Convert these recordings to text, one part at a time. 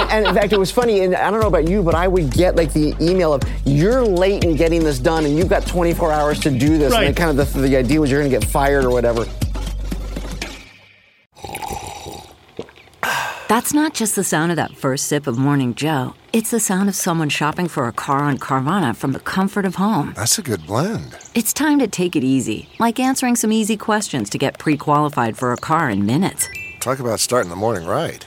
and, and, in fact, it was funny. And I don't know about you, but I would get like the email of you're late in getting this done, and you've got 24 hours to do this. Right. And kind of the, the idea was you're going to get fired or whatever. That's not just the sound of that first sip of Morning Joe. It's the sound of someone shopping for a car on Carvana from the comfort of home. That's a good blend. It's time to take it easy, like answering some easy questions to get pre qualified for a car in minutes. Talk about starting the morning right.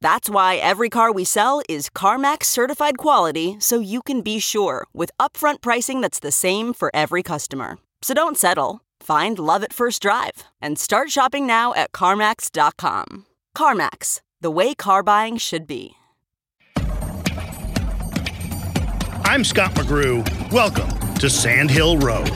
That's why every car we sell is CarMax certified quality so you can be sure with upfront pricing that's the same for every customer. So don't settle. Find love at first drive and start shopping now at CarMax.com. CarMax, the way car buying should be. I'm Scott McGrew. Welcome to Sand Hill Road.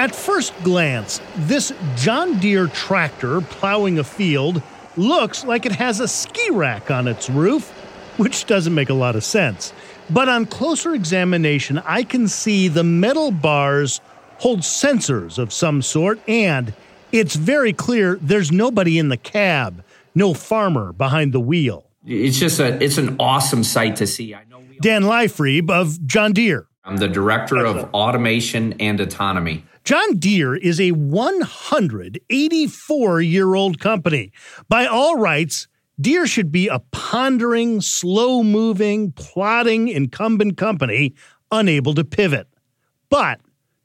At first glance, this John Deere tractor plowing a field looks like it has a ski rack on its roof, which doesn't make a lot of sense. But on closer examination, I can see the metal bars hold sensors of some sort, and it's very clear there's nobody in the cab, no farmer behind the wheel. It's just a it's an awesome sight to see. I know Dan Leibfried of John Deere. I'm the director of automation and autonomy. John Deere is a 184 year old company. By all rights, Deere should be a pondering, slow moving, plodding incumbent company unable to pivot. But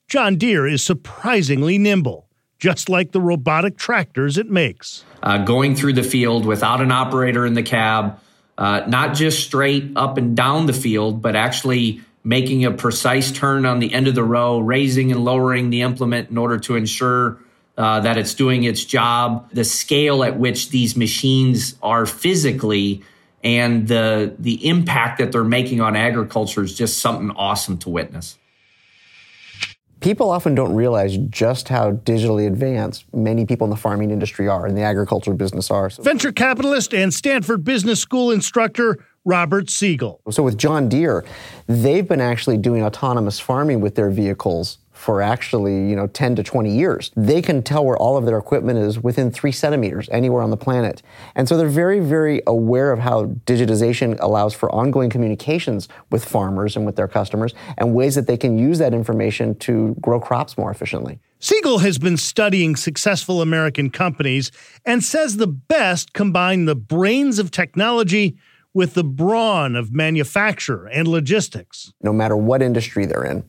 John Deere is surprisingly nimble, just like the robotic tractors it makes. Uh, going through the field without an operator in the cab, uh, not just straight up and down the field, but actually making a precise turn on the end of the row, raising and lowering the implement in order to ensure uh, that it's doing its job. The scale at which these machines are physically and the the impact that they're making on agriculture is just something awesome to witness. People often don't realize just how digitally advanced many people in the farming industry are and the agriculture business are. So, Venture capitalist and Stanford Business School instructor Robert Siegel. so with John Deere, they've been actually doing autonomous farming with their vehicles for actually, you know, 10 to 20 years. They can tell where all of their equipment is within three centimeters anywhere on the planet. And so they're very, very aware of how digitization allows for ongoing communications with farmers and with their customers and ways that they can use that information to grow crops more efficiently. Siegel has been studying successful American companies and says the best combine the brains of technology with the brawn of manufacture and logistics. No matter what industry they're in,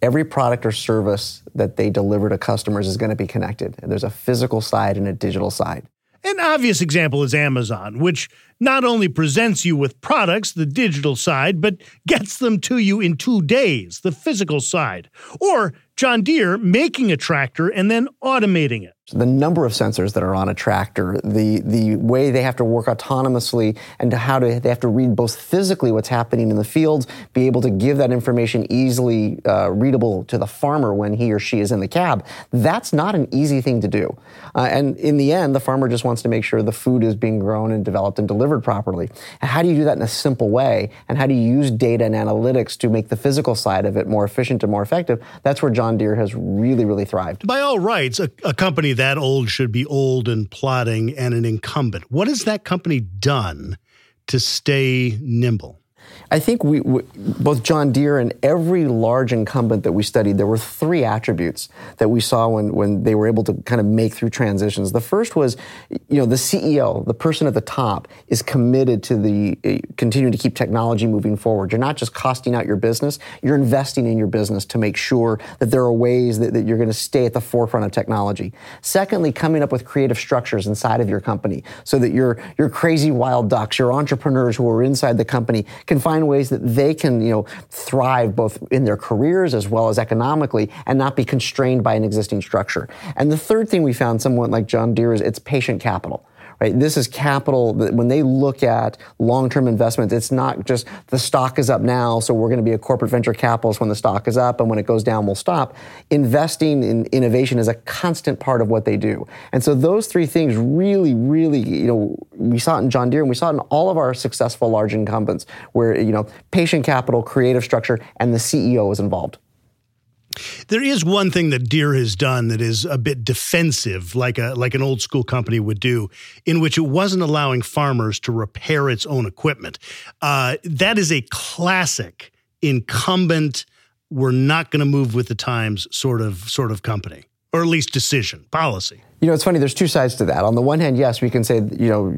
every product or service that they deliver to customers is going to be connected. And there's a physical side and a digital side. An obvious example is Amazon, which not only presents you with products, the digital side, but gets them to you in two days, the physical side. Or John Deere making a tractor and then automating it. The number of sensors that are on a tractor, the the way they have to work autonomously, and how to they have to read both physically what's happening in the field, be able to give that information easily uh, readable to the farmer when he or she is in the cab. That's not an easy thing to do. Uh, and in the end, the farmer just wants to make sure the food is being grown and developed and delivered properly. And how do you do that in a simple way? And how do you use data and analytics to make the physical side of it more efficient and more effective? That's where John Deere has really, really thrived. By all rights, a, a company that old should be old and plodding and an incumbent. What has that company done to stay nimble? I think we, we, both John Deere and every large incumbent that we studied, there were three attributes that we saw when, when they were able to kind of make through transitions. The first was, you know, the CEO, the person at the top, is committed to the uh, continuing to keep technology moving forward. You're not just costing out your business; you're investing in your business to make sure that there are ways that, that you're going to stay at the forefront of technology. Secondly, coming up with creative structures inside of your company so that your your crazy wild ducks, your entrepreneurs who are inside the company, can find ways that they can, you know, thrive both in their careers as well as economically and not be constrained by an existing structure. And the third thing we found, someone like John Deere, is it's patient capital right? This is capital that when they look at long-term investments, it's not just the stock is up now, so we're going to be a corporate venture capitalist when the stock is up, and when it goes down, we'll stop. Investing in innovation is a constant part of what they do. And so those three things really, really, you know, we saw it in John Deere and we saw it in all of our successful large incumbents where, you know, patient capital, creative structure, and the CEO is involved. There is one thing that Deere has done that is a bit defensive, like a like an old school company would do, in which it wasn't allowing farmers to repair its own equipment. Uh, that is a classic incumbent. We're not going to move with the times sort of sort of company, or at least decision policy. You know, it's funny. There's two sides to that. On the one hand, yes, we can say you know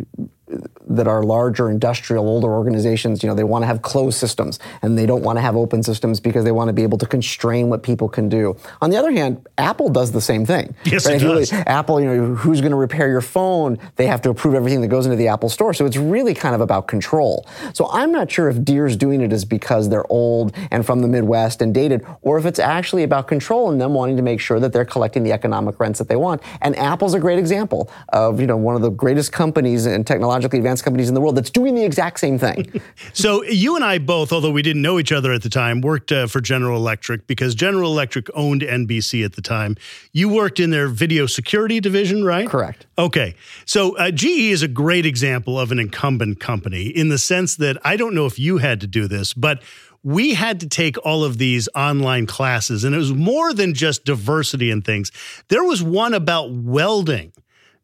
that are larger industrial older organizations you know they want to have closed systems and they don't want to have open systems because they want to be able to constrain what people can do on the other hand apple does the same thing yes right? it does. Really, apple you know who's going to repair your phone they have to approve everything that goes into the apple store so it's really kind of about control so i'm not sure if deere's doing it is because they're old and from the midwest and dated or if it's actually about control and them wanting to make sure that they're collecting the economic rents that they want and apple's a great example of you know one of the greatest companies in technologically advanced companies in the world that's doing the exact same thing. so you and I both, although we didn't know each other at the time, worked uh, for General Electric because General Electric owned NBC at the time. You worked in their video security division, right? Correct. Okay. So uh, GE is a great example of an incumbent company in the sense that I don't know if you had to do this, but we had to take all of these online classes, and it was more than just diversity and things. There was one about welding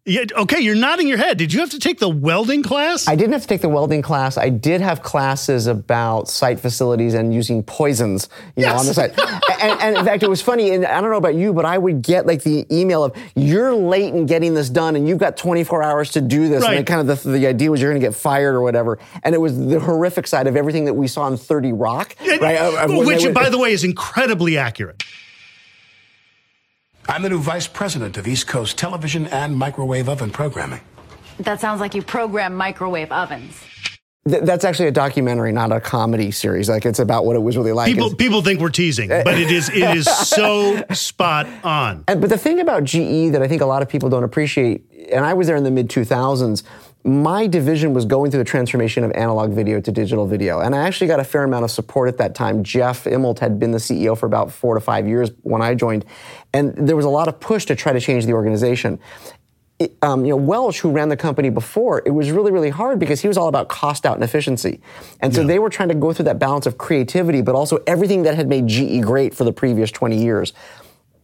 yeah, okay, you're nodding your head. Did you have to take the welding class? I didn't have to take the welding class. I did have classes about site facilities and using poisons, you yes. know, on the site. and, and, in fact, it was funny. And I don't know about you, but I would get like the email of "You're late in getting this done, and you've got 24 hours to do this." Right. And kind of the, the idea was you're going to get fired or whatever. And it was the horrific side of everything that we saw in 30 Rock, right? Which, by the way, is incredibly accurate. I'm the new vice president of East Coast Television and Microwave Oven Programming. That sounds like you program microwave ovens. Th- that's actually a documentary, not a comedy series. Like it's about what it was really like. People, it's, people think we're teasing, eh. but it is it is so spot on. And, but the thing about GE that I think a lot of people don't appreciate, and I was there in the mid 2000s, my division was going through the transformation of analog video to digital video. And I actually got a fair amount of support at that time. Jeff Immelt had been the CEO for about four to five years when I joined. And there was a lot of push to try to change the organization. It, um, you know, Welch, who ran the company before, it was really, really hard because he was all about cost out and efficiency. And so yeah. they were trying to go through that balance of creativity, but also everything that had made GE great for the previous 20 years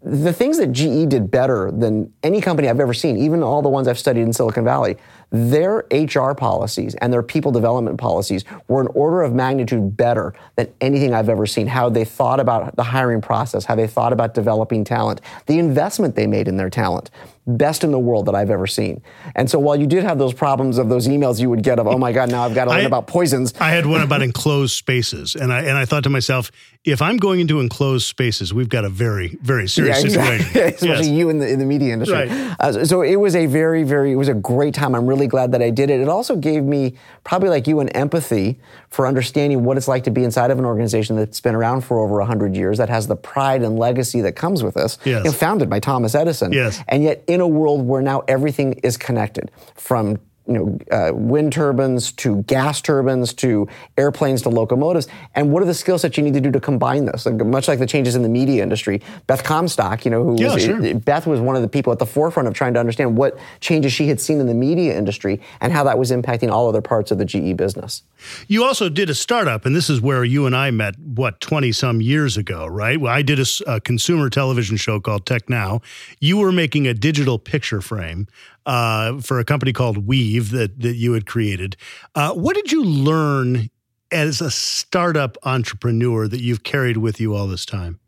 the things that GE did better than any company I've ever seen, even all the ones I've studied in Silicon Valley, their HR policies and their people development policies were an order of magnitude better than anything I've ever seen. How they thought about the hiring process, how they thought about developing talent, the investment they made in their talent best in the world that I've ever seen. And so while you did have those problems of those emails you would get of, oh my God, now I've got to learn I, about poisons. I had one about enclosed spaces. And I, and I thought to myself, if I'm going into enclosed spaces, we've got a very, very serious yeah, exactly. situation. Especially yes. you in the, in the media industry. Right. Uh, so it was a very, very, it was a great time. I'm really glad that I did it. It also gave me, probably like you, an empathy for understanding what it's like to be inside of an organization that's been around for over 100 years, that has the pride and legacy that comes with this, yes. you know, founded by Thomas Edison. Yes. And yet in a world where now everything is connected from you know, uh, wind turbines to gas turbines to airplanes to locomotives. And what are the skill sets you need to do to combine this? Like, much like the changes in the media industry, Beth Comstock, you know, who yeah, was, sure. Beth was one of the people at the forefront of trying to understand what changes she had seen in the media industry and how that was impacting all other parts of the GE business. You also did a startup, and this is where you and I met, what, 20 some years ago, right? Well, I did a, a consumer television show called Tech Now. You were making a digital picture frame uh, for a company called Weave that, that you had created. Uh, what did you learn as a startup entrepreneur that you've carried with you all this time?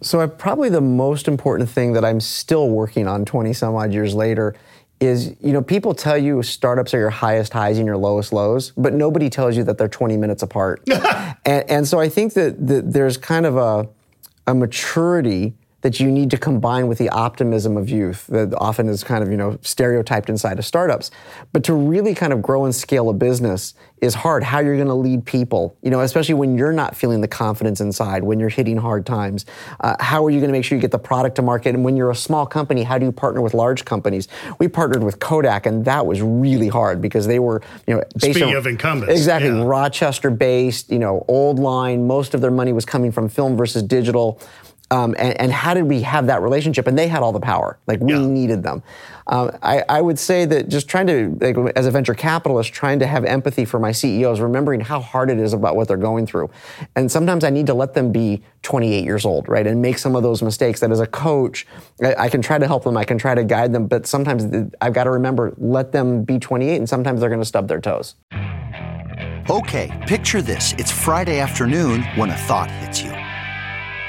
So, I, probably the most important thing that I'm still working on 20 some odd years later is you know people tell you startups are your highest highs and your lowest lows but nobody tells you that they're 20 minutes apart and, and, so i think that, that there's kind of a, a maturity that you need to combine with the optimism of youth that often is kind of, you know, stereotyped inside of startups. But to really kind of grow and scale a business is hard. How you're going to lead people, you know, especially when you're not feeling the confidence inside, when you're hitting hard times. Uh, how are you going to make sure you get the product to market? And when you're a small company, how do you partner with large companies? We partnered with Kodak, and that was really hard because they were, you know, based Speaking on, of incumbents, exactly yeah. Rochester based, you know, old line. Most of their money was coming from film versus digital. Um, and, and, how did we have that relationship? And they had all the power. Like we yeah. needed them. Um, I, I, would say that just trying to, like, as a venture capitalist, trying to have empathy for my CEOs, remembering how hard it is about what they're going through. And sometimes I need to let them be 28 years old, right, and make some of those mistakes. That as a coach, I, I can try to help them, I can try to guide them, but sometimes I've got to remember, let them be 28, and sometimes they're going to stub their toes. Okay, picture this: it's Friday afternoon when a thought hits you.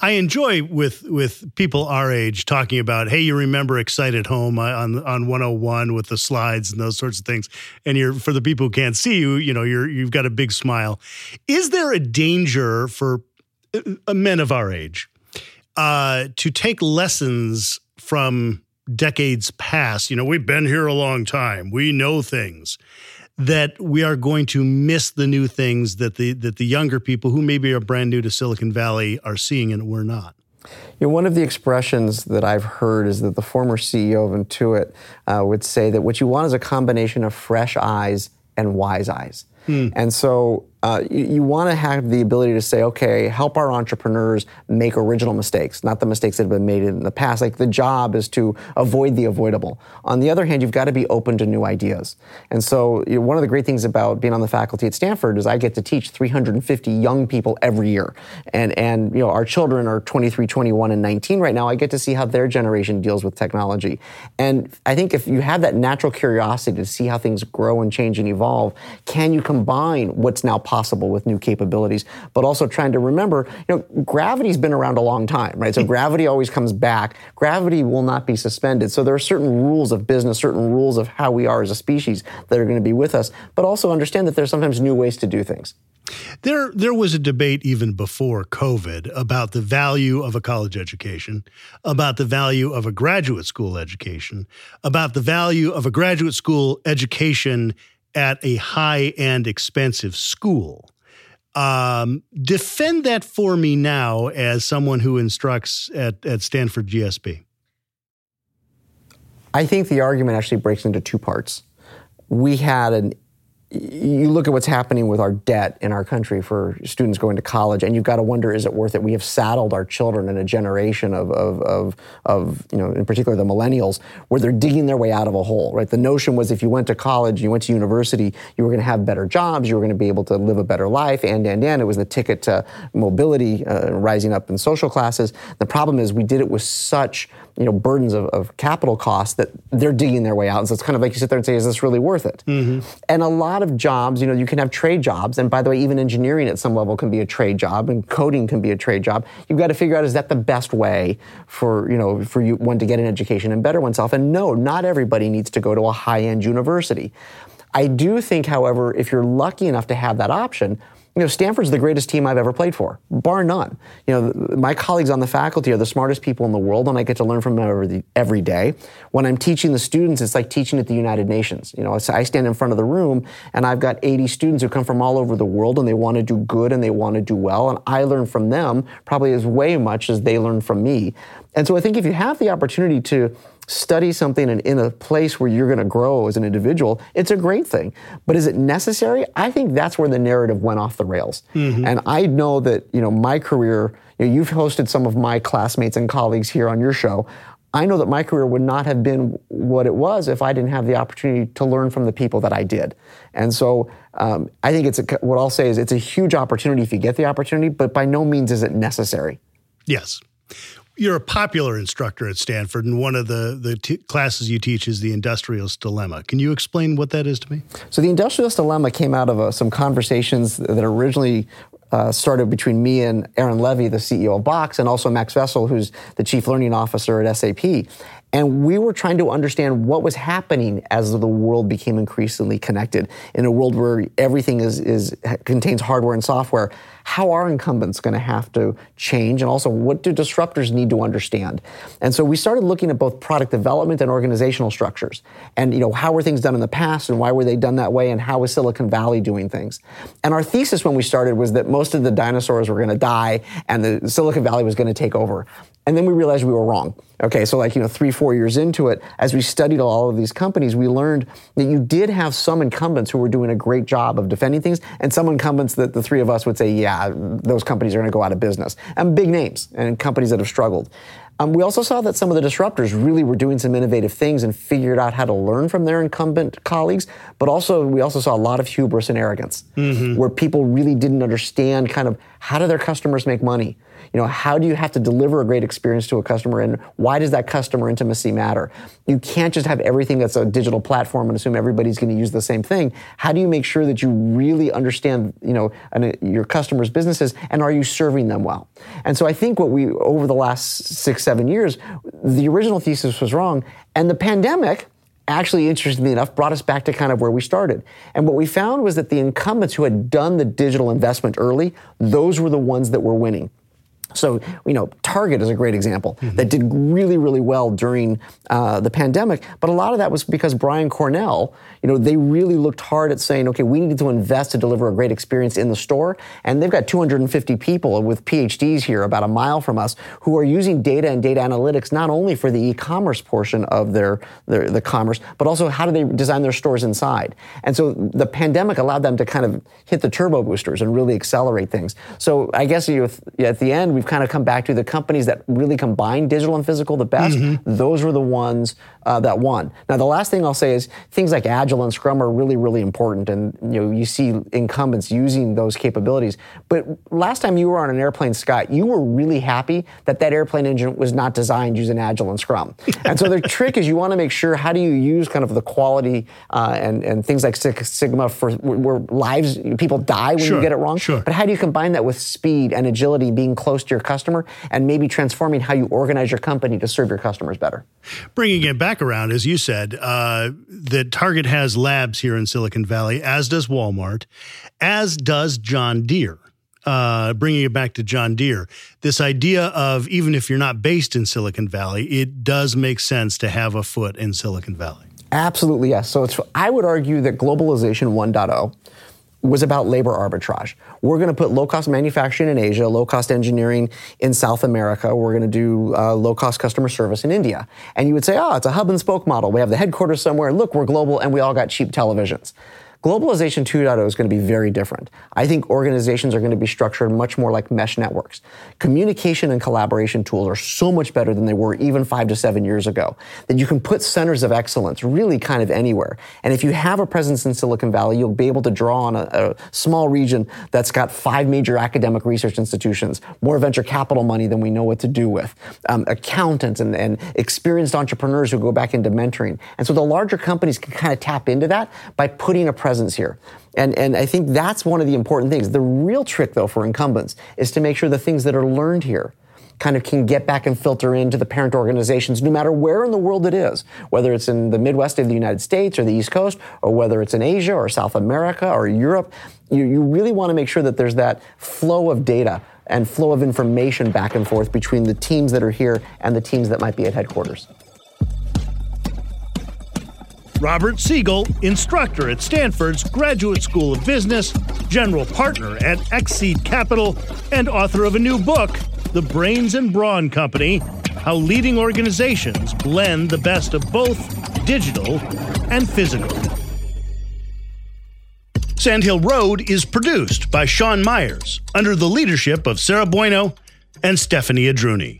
I enjoy with with people our age talking about, hey, you remember Excited Home on on 101 with the slides and those sorts of things. And you're for the people who can't see you, you know, you're you've got a big smile. Is there a danger for uh, men of our age uh, to take lessons from decades past? You know, we've been here a long time. We know things that we are going to miss the new things that the that the younger people who maybe are brand new to Silicon Valley are seeing and we're not. You know, one of the expressions that I've heard is that the former CEO of Intuit uh, would say that what you want is a combination of fresh eyes and wise eyes. Hmm. And so uh, you, you want to have the ability to say, okay, help our entrepreneurs make original mistakes, not the mistakes that have been made in the past. Like the job is to avoid the avoidable. On the other hand, you've got to be open to new ideas. And so you know, one of the great things about being on the faculty at Stanford is I get to teach 350 young people every year. And, and you know, our children are 23, 21, and 19 right now. I get to see how their generation deals with technology. And I think if you have that natural curiosity to see how things grow and change and evolve, can you combine what's now possible with new capabilities, but also trying to remember, you know, gravity's been around a long time, right? So mm. gravity always comes back. Gravity will not be suspended. So there are certain rules of business, certain rules of how we are as a species that are going to be with us, but also understand that there's sometimes new ways to do things. There, there was a debate even before COVID about the value of a college education, about the value of a graduate school education, about the value of a graduate school education at a high end expensive school. Um, defend that for me now as someone who instructs at, at Stanford GSB. I think the argument actually breaks into two parts. We had an you look at what's happening with our debt in our country for students going to college, and you've got to wonder, is it worth it? We have saddled our children in a generation of, of, of, of, you know, in particular the millennials, where they're digging their way out of a hole, right? The notion was if you went to college, you went to university, you were going to have better jobs, you were going to be able to live a better life, and, and, and. It was the ticket to mobility, uh, rising up in social classes. The problem is we did it with such you know burdens of, of, capital costs that they're digging their way out. And so it's kind of like you sit there and say, is this really worth it? Mm-hmm. And a lot lot of jobs, you know, you can have trade jobs. And by the way, even engineering at some level can be a trade job and coding can be a trade job. You've got to figure out is that the best way for, you know, for you one to get an education and better oneself? And no, not everybody needs to go to a high-end university. I do think, however, if you're lucky enough to have that option, you know, Stanford's the greatest team I've ever played for, bar none. You know, my colleagues on the faculty are the smartest people in the world, and I get to learn from them every, every day. When I'm teaching the students, it's like teaching at the United Nations. You know, I stand in front of the room, and I've got 80 students who come from all over the world, and they want to do good and they want to do well, and I learn from them probably as way much as they learn from me. And so I think if you have the opportunity to study something in, in a place where you're going to grow as an individual, it's a great thing. But is it necessary? I think that's where the narrative went off the rails. Mm-hmm. And I know that, you know, my career, you know, you've hosted some of my classmates and colleagues here on your show. I know that my career would not have been what it was if I didn't have the opportunity to learn from the people that I did. And so um, I think it's a, what I'll say is it's a huge opportunity if you get the opportunity, but by no means is it necessary. Yes you're a popular instructor at Stanford, and one of the, the t- classes you teach is the Industrialist Dilemma. Can you explain what that is to me? So, the Industrialist Dilemma came out of uh, some conversations that originally uh, started between me and Aaron Levie, the CEO of Box, and also Max Wessel, who's the Chief Learning Officer at SAP. And we were trying to understand what was happening as the world became increasingly connected in a world where everything is, is contains hardware and software. How are incumbents going to have to change? And also, what do disruptors need to understand? And so we started looking at both product development and organizational structures. And, you know, how were things done in the past and why were they done that way? And how was Silicon Valley doing things? And our thesis when we started was that most of the dinosaurs were going to die and the Silicon Valley was going to take over. And then we realized we were wrong. Okay, so like, you know, three, four years into it, as we studied all of these companies, we learned that you did have some incumbents who were doing a great job of defending things, and some incumbents that the three of us would say, yeah, those companies are going to go out of business. And big names and companies that have struggled. Um, we also saw that some of the disruptors really were doing some innovative things and figured out how to learn from their incumbent colleagues. But also, we also saw a lot of hubris and arrogance, mm-hmm. where people really didn't understand kind of how do their customers make money you know, how do you have to deliver a great experience to a customer and why does that customer intimacy matter? You can't just have everything that's a digital platform and assume everybody's going to use the same thing. How do you make sure that you really understand, you know, your customers' businesses and are you serving them well? And so I think what we, over the last six, seven years, the original thesis was wrong. And the pandemic, actually, interestingly enough, brought us back to kind of where we started. And what we found was that the incumbents who had done the digital investment early, those were the ones that were winning. So, you know, Target is a great example mm-hmm. that did really, really well during uh, the pandemic. But a lot of that was because Brian Cornell, you know, they really looked hard at saying, okay, we need to invest to deliver a great experience in the store. And they've got 250 people with PhDs here about a mile from us who are using data and data analytics not only for the e-commerce portion of their, their the commerce, but also how do they design their stores inside. And so the pandemic allowed them to kind of hit the turbo boosters and really accelerate things. So I guess you, at the end, we've kind of come back to the companies that really combine digital and physical the best. Mm-hmm. Those were the ones uh, that won. Now, the last thing I'll say is things like Agile and Scrum are really, really important, and you know you see incumbents using those capabilities. But last time you were on an airplane, Scott, you were really happy that that airplane engine was not designed using Agile and Scrum. and so the trick is you want to make sure how do you use kind of the quality uh, and and things like Six Sigma for where lives people die when sure, you get it wrong. Sure. But how do you combine that with speed and agility, being close to your customer, and maybe transforming how you organize your company to serve your customers better? Bringing it back around, as you said, uh, that Target has labs here in Silicon Valley, as does Walmart, as does John Deere. Uh, bringing it back to John Deere, this idea of even if you're not based in Silicon Valley, it does make sense to have a foot in Silicon Valley. Absolutely, yes. So I would argue that globalization 1.0 was about labor arbitrage. We're going to put low cost manufacturing in Asia, low cost engineering in South America. We're going to do uh, low cost customer service in India. And you would say, oh, it's a hub and spoke model. We have the headquarters somewhere. Look, we're global and we all got cheap televisions. Globalization 2.0 is going to be very different. I think organizations are going to be structured much more like mesh networks. Communication and collaboration tools are so much better than they were even five to seven years ago that you can put centers of excellence really kind of anywhere. And if you have a presence in Silicon Valley, you'll be able to draw on a, a small region that's got five major academic research institutions, more venture capital money than we know what to do with, um, accountants and, and experienced entrepreneurs who go back into mentoring. And so the larger companies can kind of tap into that by putting a presence presence here. And, and I think that's one of the important things. The real trick, though, for incumbents is to make sure the things that are learned here kind of can get back and filter into the parent organizations, no matter where in the world it is, whether it's in the Midwest of the United States or the East Coast, or whether it's in Asia or South America or Europe. You, you really want to make sure that there's that flow of data and flow of information back and forth between the teams that are here and the teams that might be at headquarters. Robert Siegel, instructor at Stanford's Graduate School of Business, general partner at XSeed Capital, and author of a new book, The Brains and Brawn Company How Leading Organizations Blend the Best of Both Digital and Physical. Sandhill Road is produced by Sean Myers under the leadership of Sarah Bueno and Stephanie Adruni.